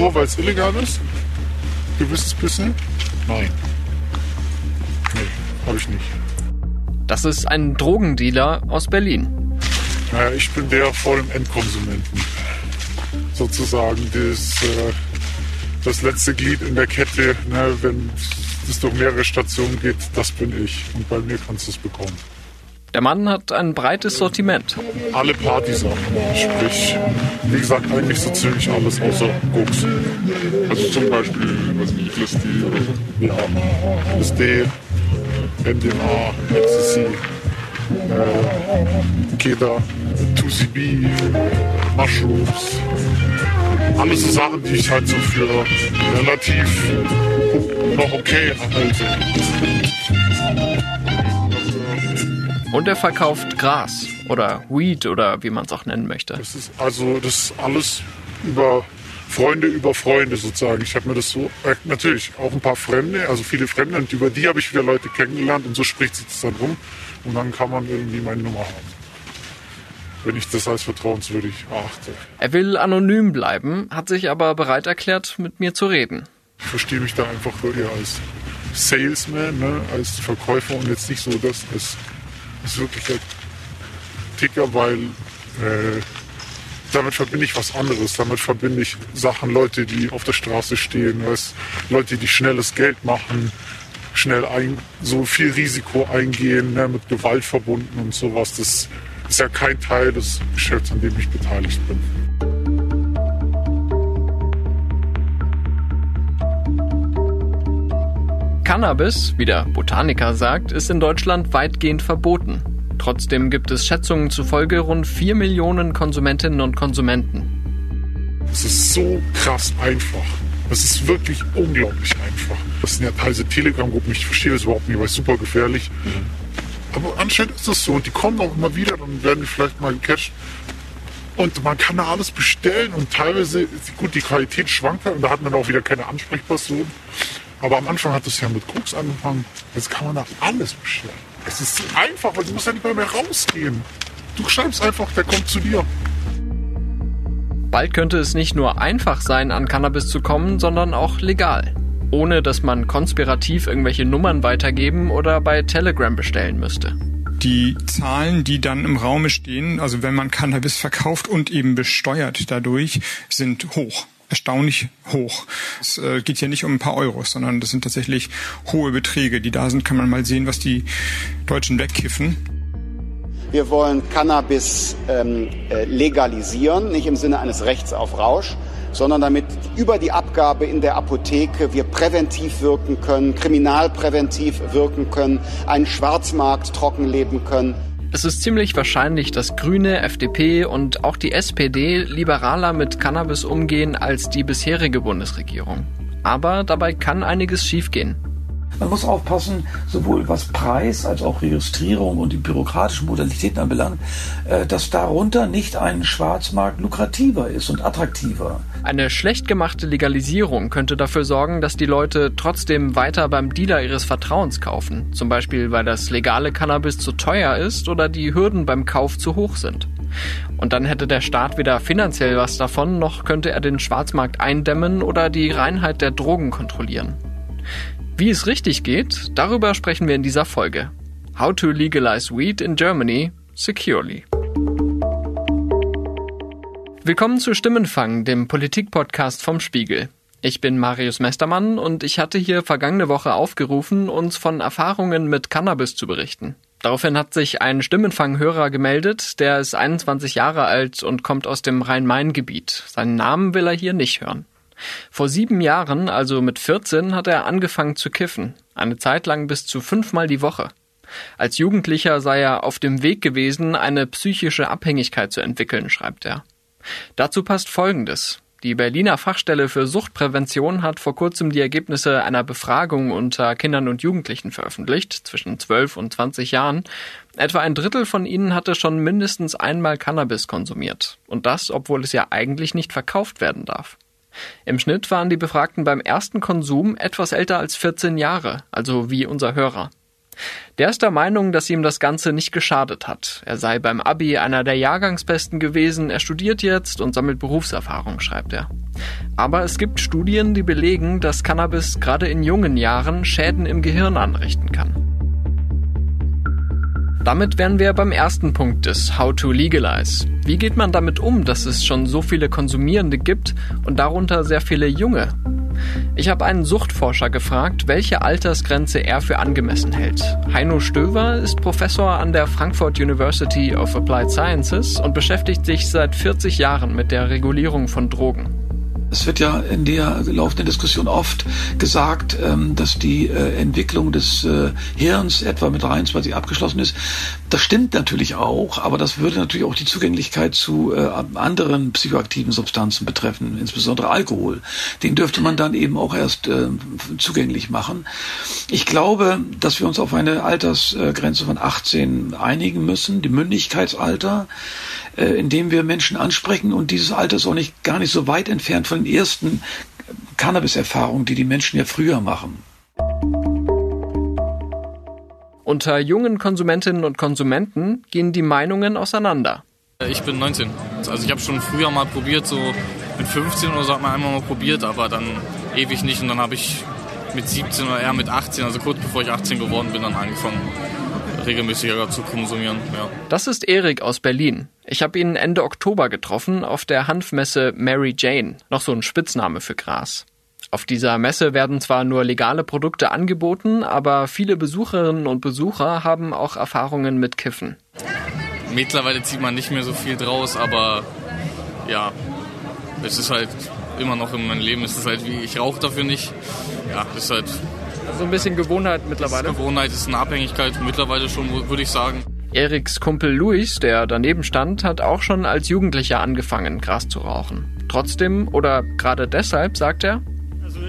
Nur weil es illegal ist? Gewisses bisschen? Nein. Nee, habe ich nicht. Das ist ein Drogendealer aus Berlin. Naja, ich bin der vor dem Endkonsumenten. Sozusagen das, äh, das letzte Glied in der Kette. Ne, wenn es durch mehrere Stationen geht, das bin ich. Und bei mir kannst du es bekommen. Der Mann hat ein breites Sortiment. Alle Partysachen. Sprich, wie gesagt, eigentlich so ziemlich alles außer Koks. Also zum Beispiel, was nicht, LSD oder so. Ja, LSD, MDMA, Ecstasy, äh, Keda, 2CB, Mushrooms. Alles so Sachen, die ich halt so für relativ noch okay halte. Und er verkauft Gras oder Weed oder wie man es auch nennen möchte. Das ist also das ist alles über Freunde über Freunde sozusagen. Ich habe mir das so, äh, natürlich auch ein paar Fremde, also viele Fremde und über die habe ich wieder Leute kennengelernt und so spricht sich das dann rum und dann kann man irgendwie meine Nummer haben. Wenn ich das als vertrauenswürdig erachte. Er will anonym bleiben, hat sich aber bereit erklärt, mit mir zu reden. Ich verstehe mich da einfach eher als Salesman, ne, als Verkäufer und jetzt nicht so das als, als wirklicher Ticker, weil äh, damit verbinde ich was anderes. Damit verbinde ich Sachen, Leute, die auf der Straße stehen, weißt, Leute, die schnelles Geld machen, schnell ein, so viel Risiko eingehen, ne, mit Gewalt verbunden und sowas. Das ist ja kein Teil des Geschäfts, an dem ich beteiligt bin. Cannabis, wie der Botaniker sagt, ist in Deutschland weitgehend verboten. Trotzdem gibt es Schätzungen zufolge rund 4 Millionen Konsumentinnen und Konsumenten. Es ist so krass einfach. Es ist wirklich unglaublich einfach. Das sind ja teilweise Telegram-Gruppen, ich verstehe das überhaupt nicht, weil es super gefährlich. Mhm. Aber anscheinend ist das so und die kommen auch immer wieder, dann werden die vielleicht mal gecatcht. Und man kann da alles bestellen und teilweise, gut, die Qualität schwankt halt und da hat man auch wieder keine Ansprechperson. Aber am Anfang hat es ja mit Koks angefangen. Jetzt kann man da alles bestellen. Es ist einfach, weil du musst ja nicht mal mehr rausgehen. Du schreibst einfach, der kommt zu dir. Bald könnte es nicht nur einfach sein, an Cannabis zu kommen, sondern auch legal. Ohne dass man konspirativ irgendwelche Nummern weitergeben oder bei Telegram bestellen müsste. Die Zahlen, die dann im Raume stehen, also wenn man Cannabis verkauft und eben besteuert dadurch, sind hoch erstaunlich hoch. Es äh, geht hier nicht um ein paar Euros, sondern das sind tatsächlich hohe Beträge, die da sind. Kann man mal sehen, was die Deutschen wegkiffen. Wir wollen Cannabis ähm, äh, legalisieren, nicht im Sinne eines Rechts auf Rausch, sondern damit über die Abgabe in der Apotheke wir präventiv wirken können, kriminalpräventiv wirken können, einen Schwarzmarkt trockenleben können. Es ist ziemlich wahrscheinlich, dass Grüne, FDP und auch die SPD liberaler mit Cannabis umgehen als die bisherige Bundesregierung. Aber dabei kann einiges schiefgehen. Man muss aufpassen, sowohl was Preis als auch Registrierung und die bürokratischen Modalitäten anbelangt, äh, dass darunter nicht ein Schwarzmarkt lukrativer ist und attraktiver. Eine schlecht gemachte Legalisierung könnte dafür sorgen, dass die Leute trotzdem weiter beim Dealer ihres Vertrauens kaufen. Zum Beispiel, weil das legale Cannabis zu teuer ist oder die Hürden beim Kauf zu hoch sind. Und dann hätte der Staat weder finanziell was davon, noch könnte er den Schwarzmarkt eindämmen oder die Reinheit der Drogen kontrollieren. Wie es richtig geht, darüber sprechen wir in dieser Folge. How to legalize weed in Germany securely. Willkommen zu Stimmenfang, dem Politikpodcast vom Spiegel. Ich bin Marius Mestermann und ich hatte hier vergangene Woche aufgerufen, uns von Erfahrungen mit Cannabis zu berichten. Daraufhin hat sich ein Stimmenfanghörer gemeldet, der ist 21 Jahre alt und kommt aus dem Rhein-Main-Gebiet. Seinen Namen will er hier nicht hören. Vor sieben Jahren, also mit 14, hat er angefangen zu kiffen. Eine Zeit lang bis zu fünfmal die Woche. Als Jugendlicher sei er auf dem Weg gewesen, eine psychische Abhängigkeit zu entwickeln, schreibt er. Dazu passt Folgendes. Die Berliner Fachstelle für Suchtprävention hat vor kurzem die Ergebnisse einer Befragung unter Kindern und Jugendlichen veröffentlicht, zwischen 12 und 20 Jahren. Etwa ein Drittel von ihnen hatte schon mindestens einmal Cannabis konsumiert. Und das, obwohl es ja eigentlich nicht verkauft werden darf. Im Schnitt waren die Befragten beim ersten Konsum etwas älter als 14 Jahre, also wie unser Hörer. Der ist der Meinung, dass ihm das Ganze nicht geschadet hat. Er sei beim Abi einer der Jahrgangsbesten gewesen, er studiert jetzt und sammelt Berufserfahrung, schreibt er. Aber es gibt Studien, die belegen, dass Cannabis gerade in jungen Jahren Schäden im Gehirn anrichten kann. Damit wären wir beim ersten Punkt des How to Legalize. Wie geht man damit um, dass es schon so viele Konsumierende gibt und darunter sehr viele Junge? Ich habe einen Suchtforscher gefragt, welche Altersgrenze er für angemessen hält. Heino Stöver ist Professor an der Frankfurt University of Applied Sciences und beschäftigt sich seit 40 Jahren mit der Regulierung von Drogen. Es wird ja in der laufenden Diskussion oft gesagt, ähm, dass die äh, Entwicklung des äh, Hirns etwa mit 23 abgeschlossen ist. Das stimmt natürlich auch, aber das würde natürlich auch die Zugänglichkeit zu äh, anderen psychoaktiven Substanzen betreffen, insbesondere Alkohol. Den dürfte man dann eben auch erst zugänglich machen. Ich glaube, dass wir uns auf eine Altersgrenze von 18 einigen müssen, die Mündigkeitsalter. Indem wir Menschen ansprechen und dieses Alter ist auch nicht gar nicht so weit entfernt von den ersten Cannabis-Erfahrungen, die die Menschen ja früher machen. Unter jungen Konsumentinnen und Konsumenten gehen die Meinungen auseinander. Ich bin 19. Also ich habe schon früher mal probiert, so mit 15 oder so hat man einmal mal probiert, aber dann ewig nicht und dann habe ich mit 17 oder eher mit 18, also kurz bevor ich 18 geworden bin, dann angefangen regelmäßiger zu konsumieren. Ja. Das ist Erik aus Berlin. Ich habe ihn Ende Oktober getroffen auf der Hanfmesse Mary Jane, noch so ein Spitzname für Gras. Auf dieser Messe werden zwar nur legale Produkte angeboten, aber viele Besucherinnen und Besucher haben auch Erfahrungen mit Kiffen. Mittlerweile zieht man nicht mehr so viel draus, aber ja, es ist halt immer noch in meinem Leben. Es ist halt wie, ich rauche dafür nicht. Ja, es ist halt so ein bisschen Gewohnheit mittlerweile. Ist Gewohnheit ist eine Abhängigkeit mittlerweile schon, würde ich sagen. Eriks Kumpel Luis, der daneben stand, hat auch schon als Jugendlicher angefangen, Gras zu rauchen. Trotzdem oder gerade deshalb, sagt er,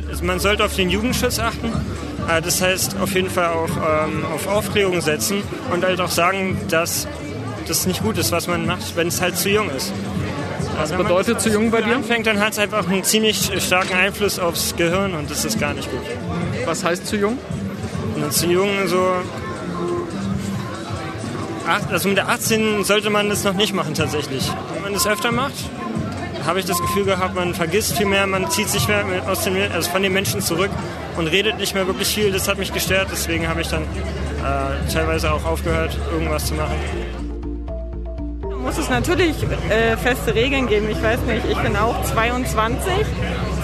also man sollte auf den Jugendschutz achten. Äh, das heißt auf jeden Fall auch ähm, auf Aufklärung setzen und halt auch sagen, dass das nicht gut ist, was man macht, wenn es halt zu jung ist. Was bedeutet zu jung bei dir? Anfängt, dann hat es einfach einen ziemlich starken Einfluss aufs Gehirn und das ist gar nicht gut. Was heißt zu jung? Und zu jung so. Also mit 18 sollte man das noch nicht machen tatsächlich. Wenn man das öfter macht, habe ich das Gefühl gehabt, man vergisst viel mehr, man zieht sich mehr aus den, also von den Menschen zurück und redet nicht mehr wirklich viel. Das hat mich gestört, deswegen habe ich dann äh, teilweise auch aufgehört, irgendwas zu machen muss es natürlich äh, feste Regeln geben. Ich weiß nicht, ich bin auch 22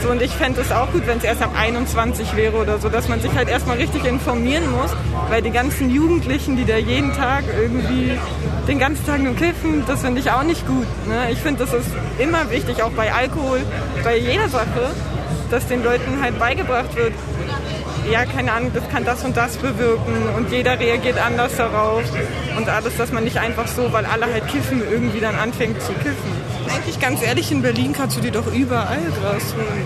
so, und ich fände es auch gut, wenn es erst ab 21 wäre oder so, dass man sich halt erstmal richtig informieren muss, weil die ganzen Jugendlichen, die da jeden Tag irgendwie den ganzen Tag nur kiffen, das finde ich auch nicht gut. Ne? Ich finde, das ist immer wichtig, auch bei Alkohol, bei jeder Sache, dass den Leuten halt beigebracht wird, ja, keine Ahnung, das kann das und das bewirken und jeder reagiert anders darauf und alles, dass man nicht einfach so, weil alle halt kiffen, irgendwie dann anfängt zu kiffen. Eigentlich ganz ehrlich, in Berlin kannst du dir doch überall Gras holen.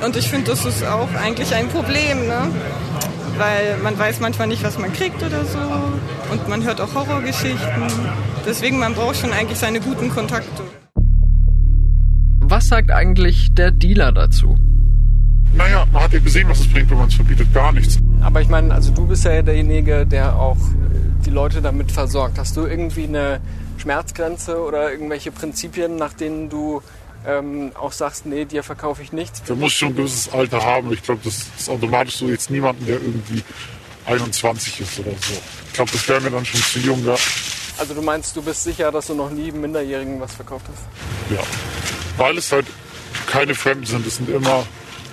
Ne? Und ich finde, das ist auch eigentlich ein Problem, ne? weil man weiß manchmal nicht, was man kriegt oder so und man hört auch Horrorgeschichten. Deswegen, man braucht schon eigentlich seine guten Kontakte. Was sagt eigentlich der Dealer dazu? Naja, man hat ja gesehen, was es bringt, wenn man es verbietet. Gar nichts. Aber ich meine, also du bist ja derjenige, der auch die Leute damit versorgt. Hast du irgendwie eine Schmerzgrenze oder irgendwelche Prinzipien, nach denen du ähm, auch sagst, nee, dir verkaufe ich nichts? Du musst schon ein gewisses Alter haben. Ich glaube, das ist automatisch so jetzt niemanden, der irgendwie 21 ist oder so. Ich glaube, das wäre mir dann schon zu jung. Ja. Also du meinst, du bist sicher, dass du noch nie Minderjährigen was verkauft hast? Ja, weil es halt keine Fremden sind. Es sind immer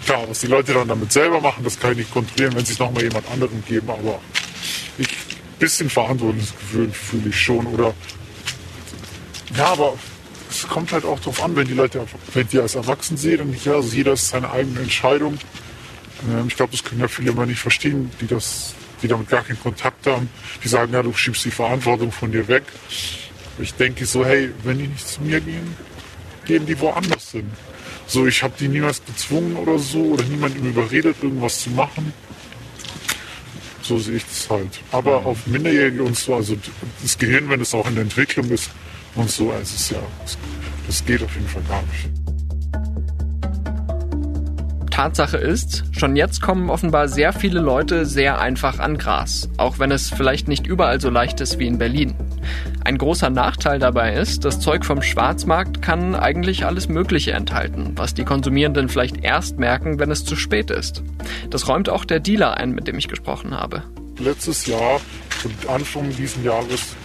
Klar, was die Leute dann damit selber machen, das kann ich nicht kontrollieren, wenn sie es nochmal jemand anderem geben. Aber ich, ein bisschen Verantwortungsgefühl fühle ich schon. Oder ja, aber es kommt halt auch darauf an, wenn die Leute, wenn die als erwachsen sehen, dann ja, also jeder ist seine eigene Entscheidung. Ähm, ich glaube, das können ja viele immer nicht verstehen, die das, die damit gar keinen Kontakt haben. Die sagen, ja, du schiebst die Verantwortung von dir weg. Ich denke so, hey, wenn die nicht zu mir gehen, gehen die woanders hin. So, ich habe die niemals gezwungen oder so oder niemanden überredet, irgendwas zu machen. So sehe ich das halt. Aber auf Minderjährige und so, also das Gehirn, wenn es auch in der Entwicklung ist und so, also es ist ja, das geht auf jeden Fall gar nicht. Tatsache ist, schon jetzt kommen offenbar sehr viele Leute sehr einfach an Gras, auch wenn es vielleicht nicht überall so leicht ist wie in Berlin. Ein großer Nachteil dabei ist, das Zeug vom Schwarzmarkt kann eigentlich alles Mögliche enthalten, was die Konsumierenden vielleicht erst merken, wenn es zu spät ist. Das räumt auch der Dealer ein, mit dem ich gesprochen habe. Letztes Jahr und Anfang dieses Jahres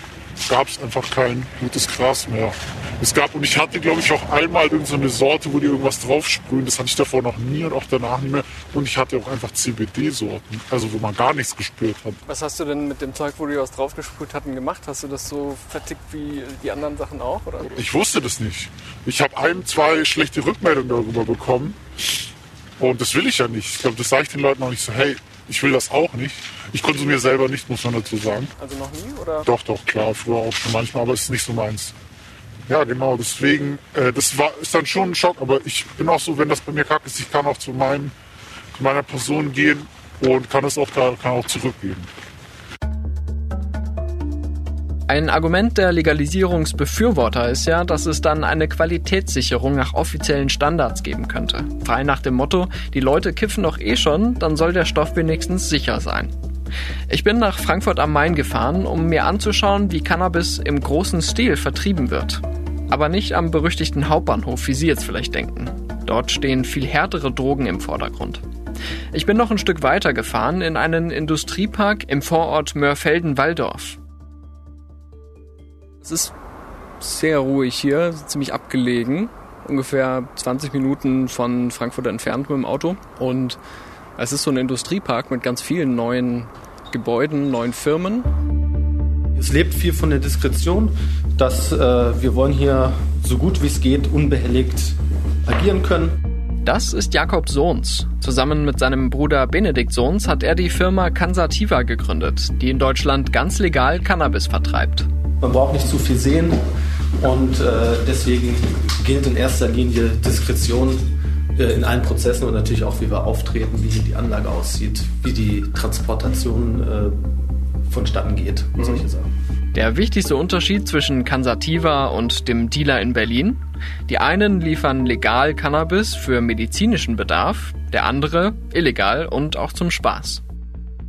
gab es einfach kein gutes Gras mehr. Es gab, und ich hatte, glaube ich, auch einmal irgendeine so Sorte, wo die irgendwas draufsprühen. Das hatte ich davor noch nie und auch danach nicht mehr. Und ich hatte auch einfach CBD-Sorten, also wo man gar nichts gespürt hat. Was hast du denn mit dem Zeug, wo die was draufgesprüht hatten, gemacht? Hast du das so vertickt wie die anderen Sachen auch? Oder? Ich wusste das nicht. Ich habe ein, zwei schlechte Rückmeldungen darüber bekommen. Und das will ich ja nicht. Ich glaube, das sage ich den Leuten auch nicht so, hey, ich will das auch nicht. Ich konsumiere selber nicht, muss man dazu sagen. Also noch nie, oder? Doch, doch, klar, früher auch schon manchmal, aber es ist nicht so meins. Ja, genau, deswegen, äh, das war, ist dann schon ein Schock, aber ich bin auch so, wenn das bei mir kacke ist, ich kann auch zu, meinem, zu meiner Person gehen und kann es auch da, kann auch zurückgeben. Ein Argument der Legalisierungsbefürworter ist ja, dass es dann eine Qualitätssicherung nach offiziellen Standards geben könnte. Frei nach dem Motto, die Leute kiffen doch eh schon, dann soll der Stoff wenigstens sicher sein. Ich bin nach Frankfurt am Main gefahren, um mir anzuschauen, wie Cannabis im großen Stil vertrieben wird. Aber nicht am berüchtigten Hauptbahnhof, wie Sie jetzt vielleicht denken. Dort stehen viel härtere Drogen im Vordergrund. Ich bin noch ein Stück weiter gefahren in einen Industriepark im Vorort Mörfelden-Walldorf. Es ist sehr ruhig hier, ziemlich abgelegen. Ungefähr 20 Minuten von Frankfurt entfernt mit dem Auto. Und es ist so ein Industriepark mit ganz vielen neuen Gebäuden, neuen Firmen. Es lebt viel von der Diskretion, dass äh, wir wollen hier so gut wie es geht unbehelligt agieren können. Das ist Jakob Sohns. Zusammen mit seinem Bruder Benedikt Sohns hat er die Firma Cansativa gegründet, die in Deutschland ganz legal Cannabis vertreibt. Man braucht nicht zu viel sehen und äh, deswegen gilt in erster Linie Diskretion äh, in allen Prozessen und natürlich auch, wie wir auftreten, wie die Anlage aussieht, wie die Transportation äh, vonstatten geht und mhm. solche Sachen. Der wichtigste Unterschied zwischen Cansativa und dem Dealer in Berlin? Die einen liefern legal Cannabis für medizinischen Bedarf, der andere illegal und auch zum Spaß.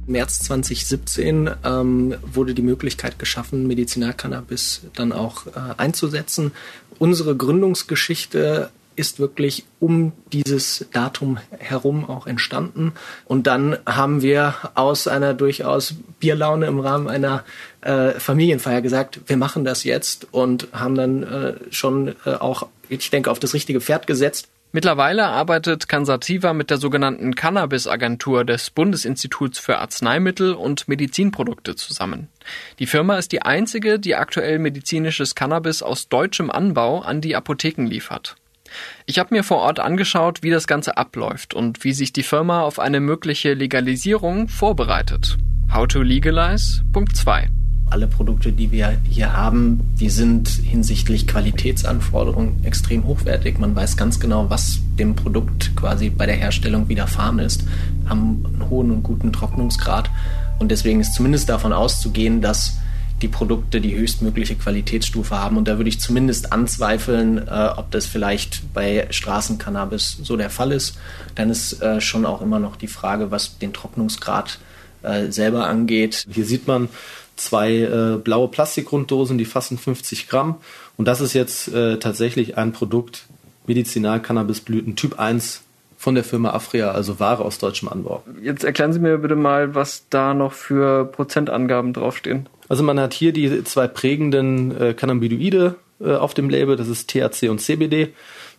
März 2017 ähm, wurde die Möglichkeit geschaffen, Medizinalcannabis dann auch äh, einzusetzen. Unsere Gründungsgeschichte ist wirklich um dieses Datum herum auch entstanden. Und dann haben wir aus einer durchaus Bierlaune im Rahmen einer äh, Familienfeier gesagt, wir machen das jetzt und haben dann äh, schon äh, auch, ich denke, auf das richtige Pferd gesetzt. Mittlerweile arbeitet Cansativa mit der sogenannten Cannabis-Agentur des Bundesinstituts für Arzneimittel und Medizinprodukte zusammen. Die Firma ist die einzige, die aktuell medizinisches Cannabis aus deutschem Anbau an die Apotheken liefert. Ich habe mir vor Ort angeschaut, wie das Ganze abläuft und wie sich die Firma auf eine mögliche Legalisierung vorbereitet. How to legalize? Punkt 2 alle Produkte, die wir hier haben, die sind hinsichtlich Qualitätsanforderungen extrem hochwertig. Man weiß ganz genau, was dem Produkt quasi bei der Herstellung widerfahren ist, haben einen hohen und guten Trocknungsgrad. Und deswegen ist zumindest davon auszugehen, dass die Produkte die höchstmögliche Qualitätsstufe haben. Und da würde ich zumindest anzweifeln, äh, ob das vielleicht bei Straßencannabis so der Fall ist. Dann ist äh, schon auch immer noch die Frage, was den Trocknungsgrad äh, selber angeht. Hier sieht man zwei äh, blaue Plastikgrunddosen, die fassen 50 Gramm. Und das ist jetzt äh, tatsächlich ein Produkt Medizinal-Cannabisblüten Typ 1 von der Firma Afria, also Ware aus deutschem Anbau. Jetzt erklären Sie mir bitte mal, was da noch für Prozentangaben draufstehen. Also man hat hier die zwei prägenden äh, Cannabinoide äh, auf dem Label, das ist THC und CBD.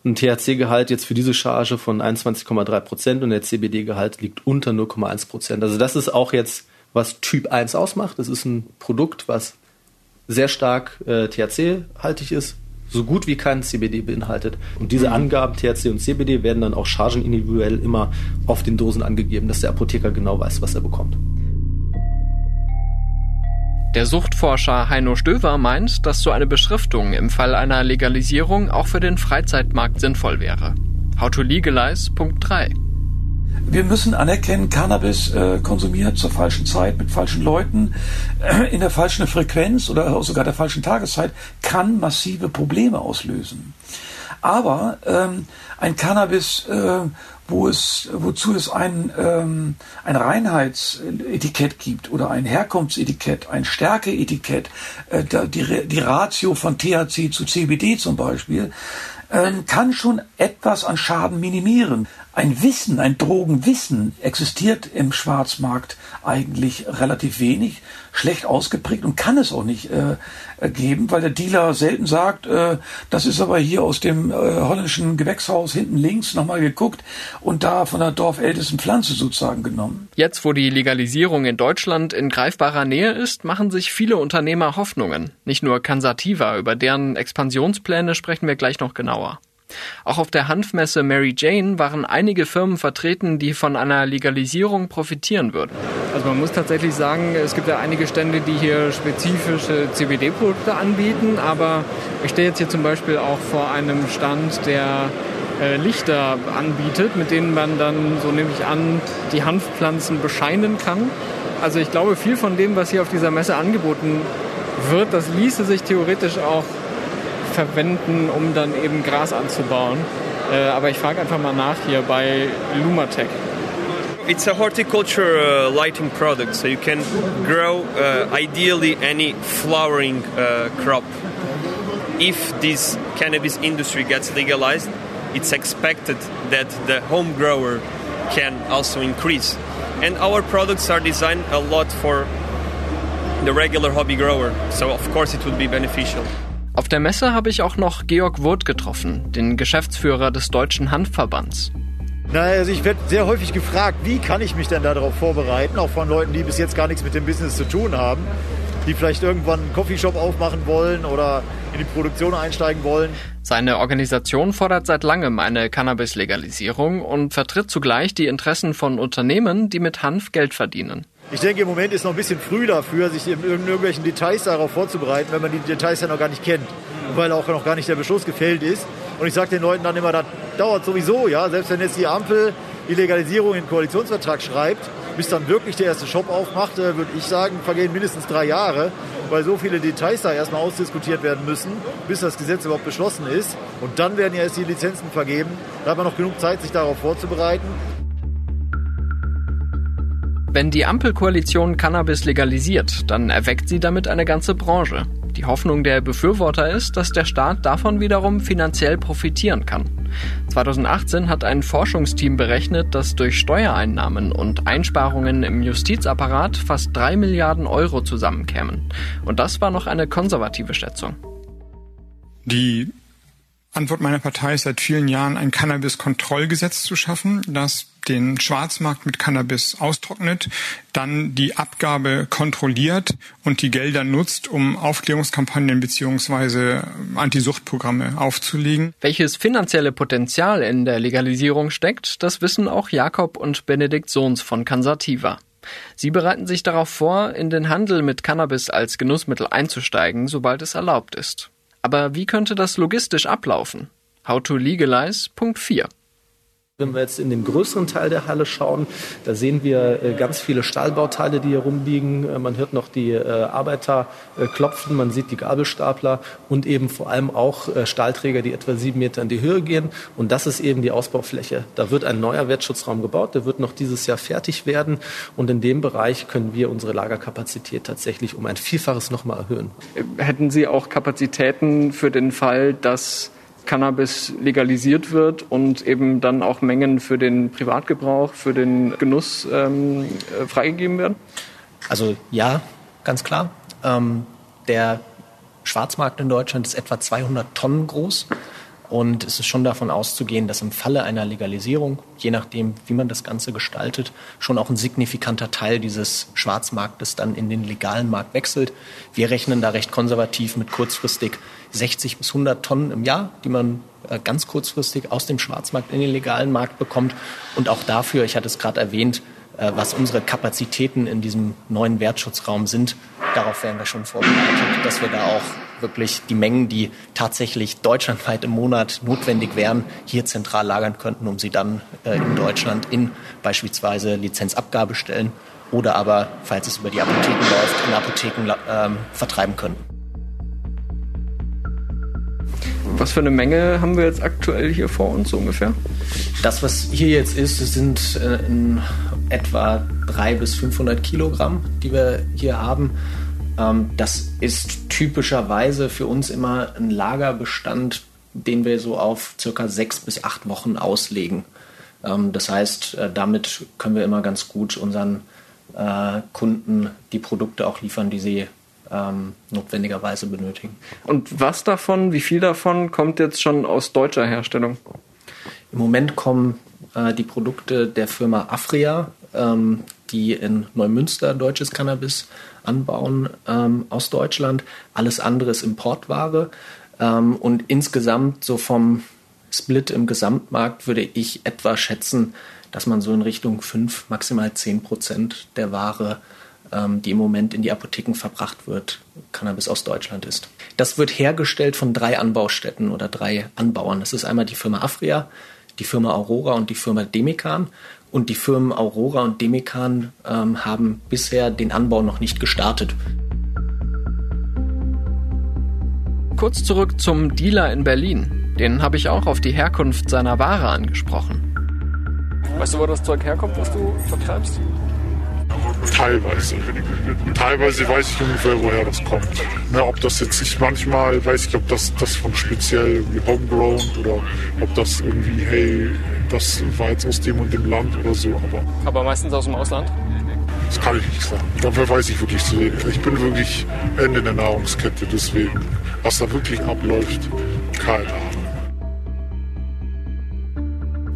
Ein THC-Gehalt jetzt für diese Charge von 21,3 Prozent und der CBD-Gehalt liegt unter 0,1 Prozent. Also das ist auch jetzt was Typ 1 ausmacht. Das ist ein Produkt, was sehr stark äh, THC-haltig ist, so gut wie kein CBD beinhaltet. Und diese mhm. Angaben THC und CBD werden dann auch chargenindividuell immer auf den Dosen angegeben, dass der Apotheker genau weiß, was er bekommt. Der Suchtforscher Heino Stöver meint, dass so eine Beschriftung im Fall einer Legalisierung auch für den Freizeitmarkt sinnvoll wäre. How to legalize Punkt 3. Wir müssen anerkennen, Cannabis äh, konsumiert zur falschen Zeit mit falschen Leuten äh, in der falschen Frequenz oder sogar der falschen Tageszeit kann massive Probleme auslösen. Aber ähm, ein Cannabis, äh, wo es, wozu es ein, ähm, ein Reinheitsetikett gibt oder ein Herkunftsetikett, ein Stärkeetikett, äh, die, die Ratio von THC zu CBD zum Beispiel, äh, kann schon etwas an Schaden minimieren. Ein Wissen, ein Drogenwissen existiert im Schwarzmarkt eigentlich relativ wenig, schlecht ausgeprägt und kann es auch nicht äh, geben, weil der Dealer selten sagt, äh, das ist aber hier aus dem äh, holländischen Gewächshaus hinten links nochmal geguckt und da von der dorfältesten Pflanze sozusagen genommen. Jetzt, wo die Legalisierung in Deutschland in greifbarer Nähe ist, machen sich viele Unternehmer Hoffnungen. Nicht nur Cansativa, über deren Expansionspläne sprechen wir gleich noch genauer. Auch auf der Hanfmesse Mary Jane waren einige Firmen vertreten, die von einer Legalisierung profitieren würden. Also man muss tatsächlich sagen, es gibt ja einige Stände, die hier spezifische CBD-Produkte anbieten, aber ich stehe jetzt hier zum Beispiel auch vor einem Stand, der äh, Lichter anbietet, mit denen man dann, so nehme ich an, die Hanfpflanzen bescheinen kann. Also ich glaube, viel von dem, was hier auf dieser Messe angeboten wird, das ließe sich theoretisch auch verwenden, um dann eben Gras anzubauen. Äh, aber ich frage einfach mal nach hier bei Lumatech. It's a horticulture uh, lighting product, so you can grow uh, ideally any flowering uh, crop. If this cannabis industry gets legalized, it's expected that the home grower can also increase. And our products are designed a lot for the regular hobby grower, so of course it would be beneficial. Auf der Messe habe ich auch noch Georg Wurth getroffen, den Geschäftsführer des Deutschen Hanfverbands. Naja, also ich werde sehr häufig gefragt, wie kann ich mich denn darauf vorbereiten, auch von Leuten, die bis jetzt gar nichts mit dem Business zu tun haben, die vielleicht irgendwann einen Coffeeshop aufmachen wollen oder in die Produktion einsteigen wollen. Seine Organisation fordert seit langem eine Cannabis-Legalisierung und vertritt zugleich die Interessen von Unternehmen, die mit Hanf Geld verdienen. Ich denke, im Moment ist noch ein bisschen früh dafür, sich in irgendwelchen Details darauf vorzubereiten, wenn man die Details ja noch gar nicht kennt, weil auch noch gar nicht der Beschluss gefällt ist. Und ich sage den Leuten dann immer, das dauert sowieso, ja, selbst wenn jetzt die Ampel die Legalisierung in den Koalitionsvertrag schreibt, bis dann wirklich der erste Shop aufmacht, äh, würde ich sagen, vergehen mindestens drei Jahre, weil so viele Details da erstmal ausdiskutiert werden müssen, bis das Gesetz überhaupt beschlossen ist. Und dann werden ja erst die Lizenzen vergeben. Da hat man noch genug Zeit, sich darauf vorzubereiten. Wenn die Ampelkoalition Cannabis legalisiert, dann erweckt sie damit eine ganze Branche. Die Hoffnung der Befürworter ist, dass der Staat davon wiederum finanziell profitieren kann. 2018 hat ein Forschungsteam berechnet, dass durch Steuereinnahmen und Einsparungen im Justizapparat fast drei Milliarden Euro zusammenkämen. Und das war noch eine konservative Schätzung. Die Antwort meiner Partei ist seit vielen Jahren ein Cannabis-Kontrollgesetz zu schaffen, das den Schwarzmarkt mit Cannabis austrocknet, dann die Abgabe kontrolliert und die Gelder nutzt, um Aufklärungskampagnen beziehungsweise Antisuchtprogramme aufzulegen. Welches finanzielle Potenzial in der Legalisierung steckt, das wissen auch Jakob und Benedikt Sohns von Cansativa. Sie bereiten sich darauf vor, in den Handel mit Cannabis als Genussmittel einzusteigen, sobald es erlaubt ist. Aber wie könnte das logistisch ablaufen? How to legalize Punkt 4. Wenn wir jetzt in den größeren Teil der Halle schauen, da sehen wir äh, ganz viele Stahlbauteile, die hier rumliegen. Äh, man hört noch die äh, Arbeiter klopfen, man sieht die Gabelstapler und eben vor allem auch Stahlträger, die etwa sieben Meter in die Höhe gehen. Und das ist eben die Ausbaufläche. Da wird ein neuer Wertschutzraum gebaut, der wird noch dieses Jahr fertig werden. Und in dem Bereich können wir unsere Lagerkapazität tatsächlich um ein Vielfaches nochmal erhöhen. Hätten Sie auch Kapazitäten für den Fall, dass Cannabis legalisiert wird und eben dann auch Mengen für den Privatgebrauch, für den Genuss ähm, äh, freigegeben werden? Also ja, ganz klar. Ähm, der Schwarzmarkt in Deutschland ist etwa 200 Tonnen groß. Und es ist schon davon auszugehen, dass im Falle einer Legalisierung, je nachdem, wie man das Ganze gestaltet, schon auch ein signifikanter Teil dieses Schwarzmarktes dann in den legalen Markt wechselt. Wir rechnen da recht konservativ mit kurzfristig 60 bis 100 Tonnen im Jahr, die man äh, ganz kurzfristig aus dem Schwarzmarkt in den legalen Markt bekommt. Und auch dafür, ich hatte es gerade erwähnt, äh, was unsere Kapazitäten in diesem neuen Wertschutzraum sind, darauf wären wir schon vorbereitet, dass wir da auch wirklich die Mengen, die tatsächlich deutschlandweit im Monat notwendig wären, hier zentral lagern könnten, um sie dann äh, in Deutschland in beispielsweise Lizenzabgabestellen oder aber, falls es über die Apotheken läuft, in Apotheken ähm, vertreiben können. Was für eine Menge haben wir jetzt aktuell hier vor uns so ungefähr? Das, was hier jetzt ist, sind äh, in etwa 300 bis 500 Kilogramm, die wir hier haben. Ähm, das ist typischerweise für uns immer ein Lagerbestand, den wir so auf circa sechs bis acht Wochen auslegen. Ähm, das heißt, äh, damit können wir immer ganz gut unseren äh, Kunden die Produkte auch liefern, die sie ähm, notwendigerweise benötigen. Und was davon, wie viel davon kommt jetzt schon aus deutscher Herstellung? Im Moment kommen äh, die Produkte der Firma Afria, ähm, die in Neumünster deutsches Cannabis anbauen, ähm, aus Deutschland. Alles andere ist Importware. Ähm, und insgesamt, so vom Split im Gesamtmarkt, würde ich etwa schätzen, dass man so in Richtung 5, maximal 10 Prozent der Ware ähm, die im Moment in die Apotheken verbracht wird, Cannabis aus Deutschland ist. Das wird hergestellt von drei Anbaustätten oder drei Anbauern. Das ist einmal die Firma Afria, die Firma Aurora und die Firma Demikan. Und die Firmen Aurora und Demikan ähm, haben bisher den Anbau noch nicht gestartet. Kurz zurück zum Dealer in Berlin. Den habe ich auch auf die Herkunft seiner Ware angesprochen. Weißt du, wo das Zeug herkommt, was du vertreibst? Teilweise. Teilweise weiß ich ungefähr, woher das kommt. Ne, ob das jetzt nicht manchmal, weiß ich, ob das, das von speziell homegrown oder ob das irgendwie, hey, das war jetzt aus dem und dem Land oder so. Aber, aber meistens aus dem Ausland? Das kann ich nicht sagen. Dafür weiß ich wirklich zu wenig. Ich bin wirklich Ende der Nahrungskette, deswegen. Was da wirklich abläuft, keine Ahnung.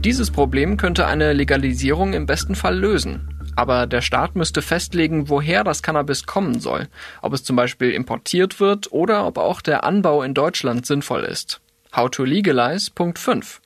Dieses Problem könnte eine Legalisierung im besten Fall lösen. Aber der Staat müsste festlegen, woher das Cannabis kommen soll, ob es zum Beispiel importiert wird oder ob auch der Anbau in Deutschland sinnvoll ist. How to legalize Punkt 5.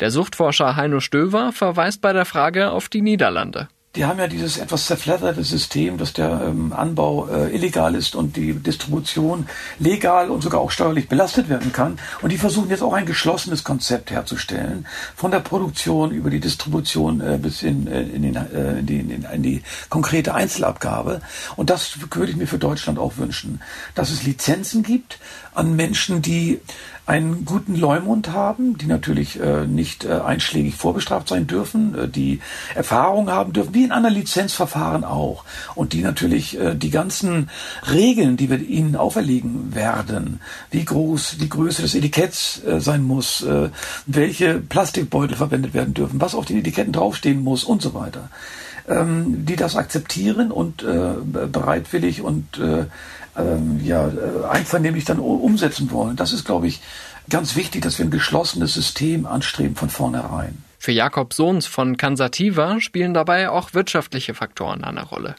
Der Suchtforscher Heino Stöver verweist bei der Frage auf die Niederlande die haben ja dieses etwas zerfledderte System, dass der ähm, Anbau äh, illegal ist und die Distribution legal und sogar auch steuerlich belastet werden kann. Und die versuchen jetzt auch ein geschlossenes Konzept herzustellen, von der Produktion über die Distribution äh, bis in, äh, in, den, äh, in, die, in, in die konkrete Einzelabgabe. Und das würde ich mir für Deutschland auch wünschen, dass es Lizenzen gibt an Menschen, die einen guten Leumund haben, die natürlich äh, nicht äh, einschlägig vorbestraft sein dürfen, äh, die Erfahrung haben dürfen, wie in anderen Lizenzverfahren auch. Und die natürlich äh, die ganzen Regeln, die wir ihnen auferlegen werden, wie groß die Größe des Etiketts äh, sein muss, äh, welche Plastikbeutel verwendet werden dürfen, was auf den Etiketten draufstehen muss und so weiter, ähm, die das akzeptieren und äh, bereitwillig und äh, ähm, ja, äh, einvernehmlich dann umsetzen wollen. Das ist, glaube ich, ganz wichtig, dass wir ein geschlossenes System anstreben von vornherein. Für Jakob Sohns von Kansativa spielen dabei auch wirtschaftliche Faktoren eine Rolle.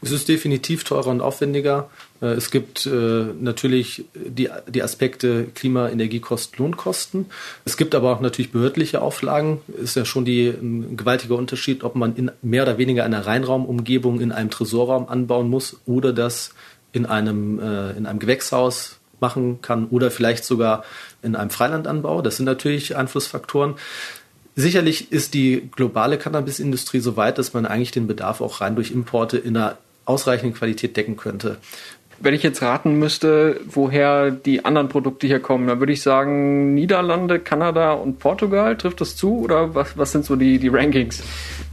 Es ist definitiv teurer und aufwendiger. Äh, es gibt äh, natürlich die, Aspekte Klima, Energiekosten, Lohnkosten. Es gibt aber auch natürlich behördliche Auflagen. Ist ja schon die, ein gewaltiger Unterschied, ob man in mehr oder weniger einer Reinraumumgebung in einem Tresorraum anbauen muss oder das in einem, äh, in einem Gewächshaus machen kann oder vielleicht sogar in einem Freilandanbau. Das sind natürlich Einflussfaktoren. Sicherlich ist die globale Cannabisindustrie so weit, dass man eigentlich den Bedarf auch rein durch Importe in einer ausreichenden Qualität decken könnte. Wenn ich jetzt raten müsste, woher die anderen Produkte hier kommen, dann würde ich sagen Niederlande, Kanada und Portugal. Trifft das zu oder was, was sind so die, die Rankings?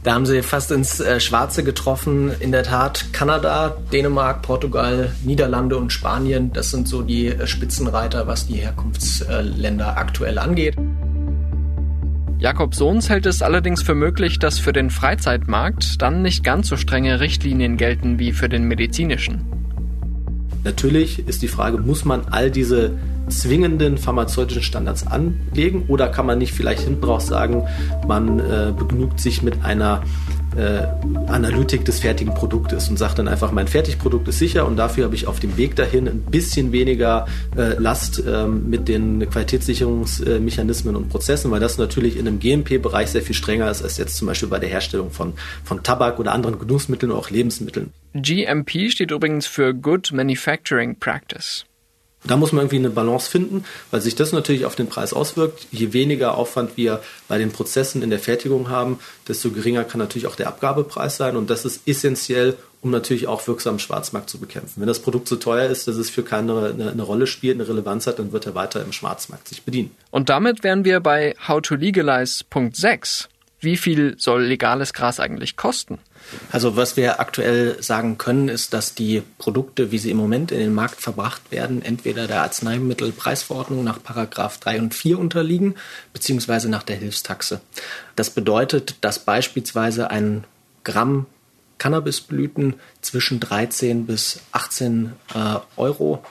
Da haben sie fast ins äh, Schwarze getroffen. In der Tat Kanada, Dänemark, Portugal, Niederlande und Spanien. Das sind so die äh, Spitzenreiter, was die Herkunftsländer aktuell angeht. Jakob Sohns hält es allerdings für möglich, dass für den Freizeitmarkt dann nicht ganz so strenge Richtlinien gelten wie für den medizinischen. Natürlich ist die Frage, muss man all diese zwingenden pharmazeutischen Standards anlegen oder kann man nicht vielleicht hinten raus sagen, man äh, begnügt sich mit einer äh, Analytik des fertigen Produktes und sagt dann einfach, mein Fertigprodukt ist sicher und dafür habe ich auf dem Weg dahin ein bisschen weniger äh, Last ähm, mit den Qualitätssicherungsmechanismen und Prozessen, weil das natürlich in einem GMP-Bereich sehr viel strenger ist als jetzt zum Beispiel bei der Herstellung von, von Tabak oder anderen Genussmitteln oder auch Lebensmitteln. GMP steht übrigens für Good Manufacturing Practice. Da muss man irgendwie eine Balance finden, weil sich das natürlich auf den Preis auswirkt. Je weniger Aufwand wir bei den Prozessen in der Fertigung haben, desto geringer kann natürlich auch der Abgabepreis sein. Und das ist essentiell, um natürlich auch wirksam Schwarzmarkt zu bekämpfen. Wenn das Produkt so teuer ist, dass es für keine eine, eine Rolle spielt, eine Relevanz hat, dann wird er weiter im Schwarzmarkt sich bedienen. Und damit wären wir bei How to Legalize Punkt 6. Wie viel soll legales Gras eigentlich kosten? Also was wir aktuell sagen können, ist, dass die Produkte, wie sie im Moment in den Markt verbracht werden, entweder der Arzneimittelpreisverordnung nach Paragraph 3 und 4 unterliegen, beziehungsweise nach der Hilfstaxe. Das bedeutet, dass beispielsweise ein Gramm Cannabisblüten zwischen 13 bis 18 äh, Euro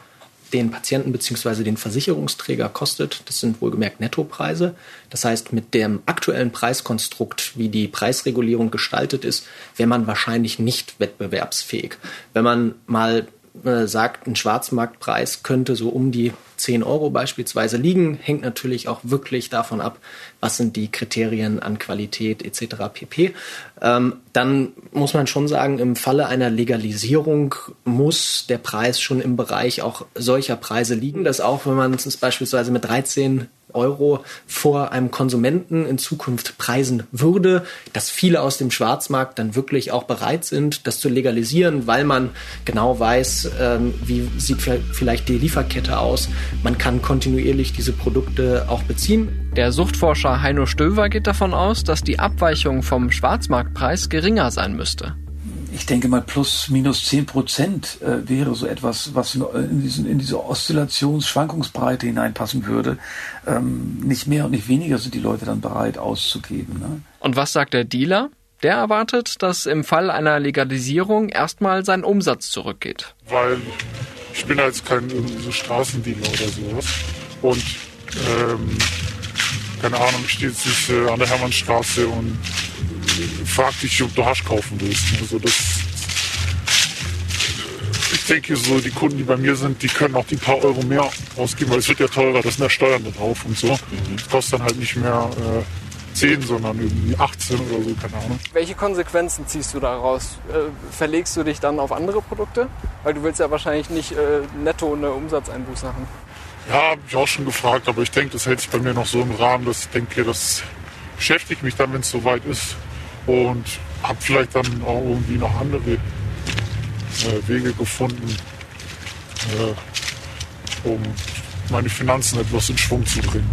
den Patienten bzw. den Versicherungsträger kostet. Das sind wohlgemerkt Nettopreise. Das heißt, mit dem aktuellen Preiskonstrukt, wie die Preisregulierung gestaltet ist, wäre man wahrscheinlich nicht wettbewerbsfähig. Wenn man mal äh, sagt, ein Schwarzmarktpreis könnte so um die 10 Euro beispielsweise liegen, hängt natürlich auch wirklich davon ab, was sind die Kriterien an Qualität etc. pp. Ähm, dann muss man schon sagen, im Falle einer Legalisierung muss der Preis schon im Bereich auch solcher Preise liegen, dass auch wenn man es beispielsweise mit 13 Euro vor einem Konsumenten in Zukunft preisen würde, dass viele aus dem Schwarzmarkt dann wirklich auch bereit sind, das zu legalisieren, weil man genau weiß, ähm, wie sieht vielleicht die Lieferkette aus. Man kann kontinuierlich diese Produkte auch beziehen. Der Suchtforscher Heino Stöver geht davon aus, dass die Abweichung vom Schwarzmarktpreis geringer sein müsste ich denke mal, plus minus zehn Prozent äh, wäre so etwas, was in, diesen, in diese Oszillations-Schwankungsbreite hineinpassen würde. Ähm, nicht mehr und nicht weniger sind die Leute dann bereit auszugeben. Ne? Und was sagt der Dealer? Der erwartet, dass im Fall einer Legalisierung erstmal sein Umsatz zurückgeht. Weil ich bin jetzt kein so Straßendealer oder sowas. Und ähm, keine Ahnung, ich stehe jetzt nicht äh, an der Hermannstraße und frag dich, ob du Hasch kaufen willst. Also das, ich denke, so die Kunden, die bei mir sind, die können auch die paar Euro mehr ausgeben, weil es wird ja teurer, das sind ja Steuern da drauf und so. Mhm. Das kostet dann halt nicht mehr äh, 10, sondern irgendwie 18 oder so, keine Ahnung. Welche Konsequenzen ziehst du daraus? Äh, verlegst du dich dann auf andere Produkte? Weil du willst ja wahrscheinlich nicht äh, netto eine Umsatzeinbuße haben. Ja, habe ich auch schon gefragt, aber ich denke, das hält sich bei mir noch so im Rahmen, dass ich denke, das beschäftigt mich dann, wenn es soweit ist und habe vielleicht dann auch irgendwie noch andere äh, Wege gefunden, äh, um meine Finanzen etwas in Schwung zu bringen.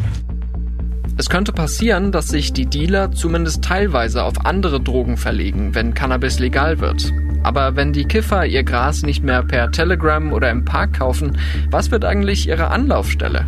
Es könnte passieren, dass sich die Dealer zumindest teilweise auf andere Drogen verlegen, wenn Cannabis legal wird. Aber wenn die Kiffer ihr Gras nicht mehr per Telegram oder im Park kaufen, was wird eigentlich ihre Anlaufstelle?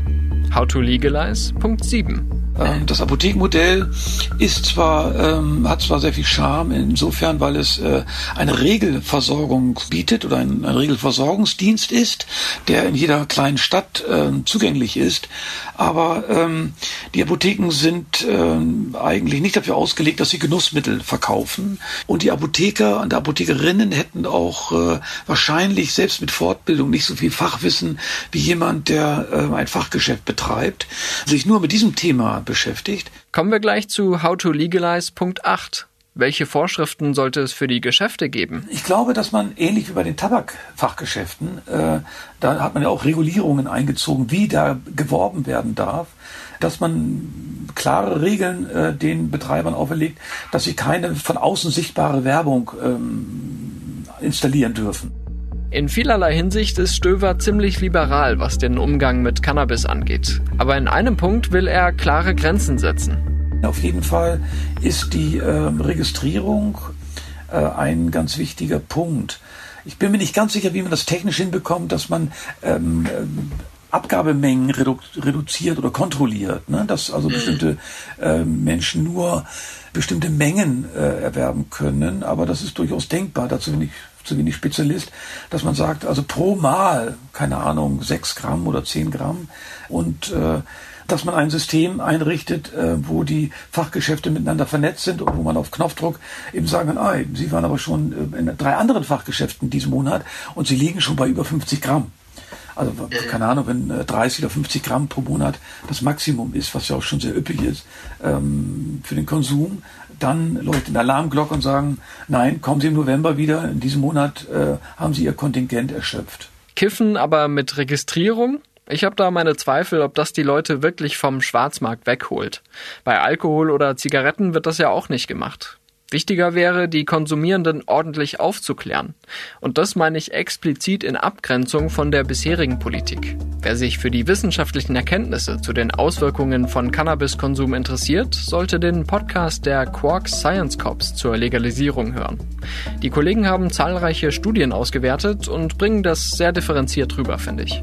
How to Legalize? Punkt 7. Ähm, das Apothekenmodell ist zwar, ähm, hat zwar sehr viel Charme insofern, weil es äh, eine Regelversorgung bietet oder ein, ein, Regelversorgungsdienst ist, der in jeder kleinen Stadt äh, zugänglich ist. Aber ähm, die Apotheken sind ähm, eigentlich nicht dafür ausgelegt, dass sie Genussmittel verkaufen. Und die Apotheker und Apothekerinnen hätten auch äh, wahrscheinlich selbst mit Fortbildung nicht so viel Fachwissen wie jemand, der äh, ein Fachgeschäft betreibt, sich nur mit diesem Thema beschäftigt. Kommen wir gleich zu How to Legalize Punkt 8. Welche Vorschriften sollte es für die Geschäfte geben? Ich glaube, dass man ähnlich wie bei den Tabakfachgeschäften, äh, da hat man ja auch Regulierungen eingezogen, wie da geworben werden darf, dass man klare Regeln äh, den Betreibern auferlegt, dass sie keine von außen sichtbare Werbung ähm, installieren dürfen. In vielerlei Hinsicht ist Stöver ziemlich liberal, was den Umgang mit Cannabis angeht. Aber in einem Punkt will er klare Grenzen setzen. Auf jeden Fall ist die äh, Registrierung äh, ein ganz wichtiger Punkt. Ich bin mir nicht ganz sicher, wie man das technisch hinbekommt, dass man ähm, ähm Abgabemengen redu reduziert oder kontrolliert, ne? dass also bestimmte äh, Menschen nur bestimmte Mengen äh, erwerben können, aber das ist durchaus denkbar. Dazu bin ich zu wenig Spezialist, dass man sagt, also pro Mal, keine Ahnung, sechs Gramm oder zehn Gramm und äh, dass man ein System einrichtet, äh, wo die Fachgeschäfte miteinander vernetzt sind und wo man auf Knopfdruck eben sagen kann, ah, Sie waren aber schon äh, in drei anderen Fachgeschäften diesen Monat und Sie liegen schon bei über 50 Gramm. Also keine Ahnung, wenn 30 äh, oder 50 Gramm pro Monat das Maximum ist, was ja auch schon sehr üppig ist ähm, für den Konsum, dann läutet eine Alarmglocke und sagen, nein, kommen Sie im November wieder, in diesem Monat äh, haben Sie Ihr Kontingent erschöpft. Kiffen aber mit Registrierung? Ich habe da meine Zweifel, ob das die Leute wirklich vom Schwarzmarkt wegholt. Bei Alkohol oder Zigaretten wird das ja auch nicht gemacht. Wichtiger wäre, die Konsumierenden ordentlich aufzuklären. Und das meine ich explizit in Abgrenzung von der bisherigen Politik. Wer sich für die wissenschaftlichen Erkenntnisse zu den Auswirkungen von Cannabiskonsum interessiert, sollte den Podcast der Quark Science Cops zur Legalisierung hören. Die Kollegen haben zahlreiche Studien ausgewertet und bringen das sehr differenziert rüber, finde ich.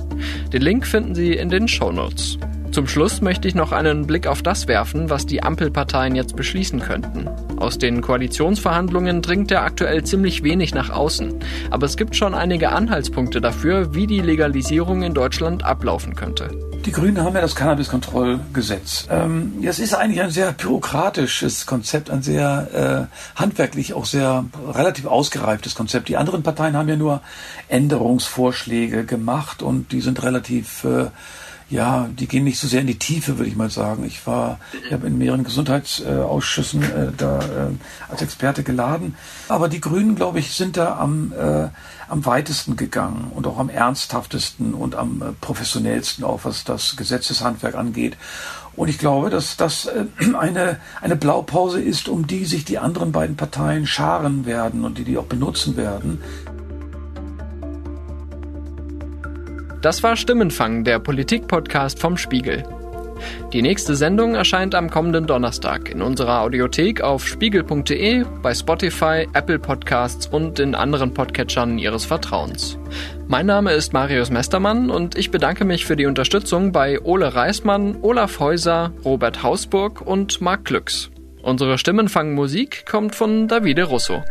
Den Link finden Sie in den Show Notes. Zum Schluss möchte ich noch einen Blick auf das werfen, was die Ampelparteien jetzt beschließen könnten. Aus den Koalitionsverhandlungen dringt ja aktuell ziemlich wenig nach außen, aber es gibt schon einige Anhaltspunkte dafür, wie die Legalisierung in Deutschland ablaufen könnte. Die Grünen haben ja das Cannabiskontrollgesetz. Ähm, ist eigentlich ein sehr bürokratisches Konzept, ein sehr äh, handwerklich auch sehr relativ ausgereiftes Konzept. Die anderen Parteien haben ja nur Änderungsvorschläge gemacht und die sind relativ äh, ja, die gehen nicht so sehr in die Tiefe, würde ich mal sagen. Ich war, ich habe in mehreren Gesundheitsausschüssen äh, da äh, als Experte geladen. Aber die Grünen, glaube ich, sind da am, äh, am weitesten gegangen und auch am ernsthaftesten und am äh, professionellsten auch, was das Gesetzeshandwerk angeht. Und ich glaube, dass das äh, eine, eine Blaupause ist, um die sich die anderen beiden Parteien scharen werden und die die auch benutzen werden. Das war Stimmenfang, der Politik-Podcast vom Spiegel. Die nächste Sendung erscheint am kommenden Donnerstag in unserer Audiothek auf spiegel.de, bei Spotify, Apple Podcasts und in anderen Podcatchern Ihres Vertrauens. Mein Name ist Marius Mestermann und ich bedanke mich für die Unterstützung bei Ole Reismann, Olaf Häuser, Robert Hausburg und Marc Glücks. Unsere Stimmenfang-Musik kommt von Davide Russo.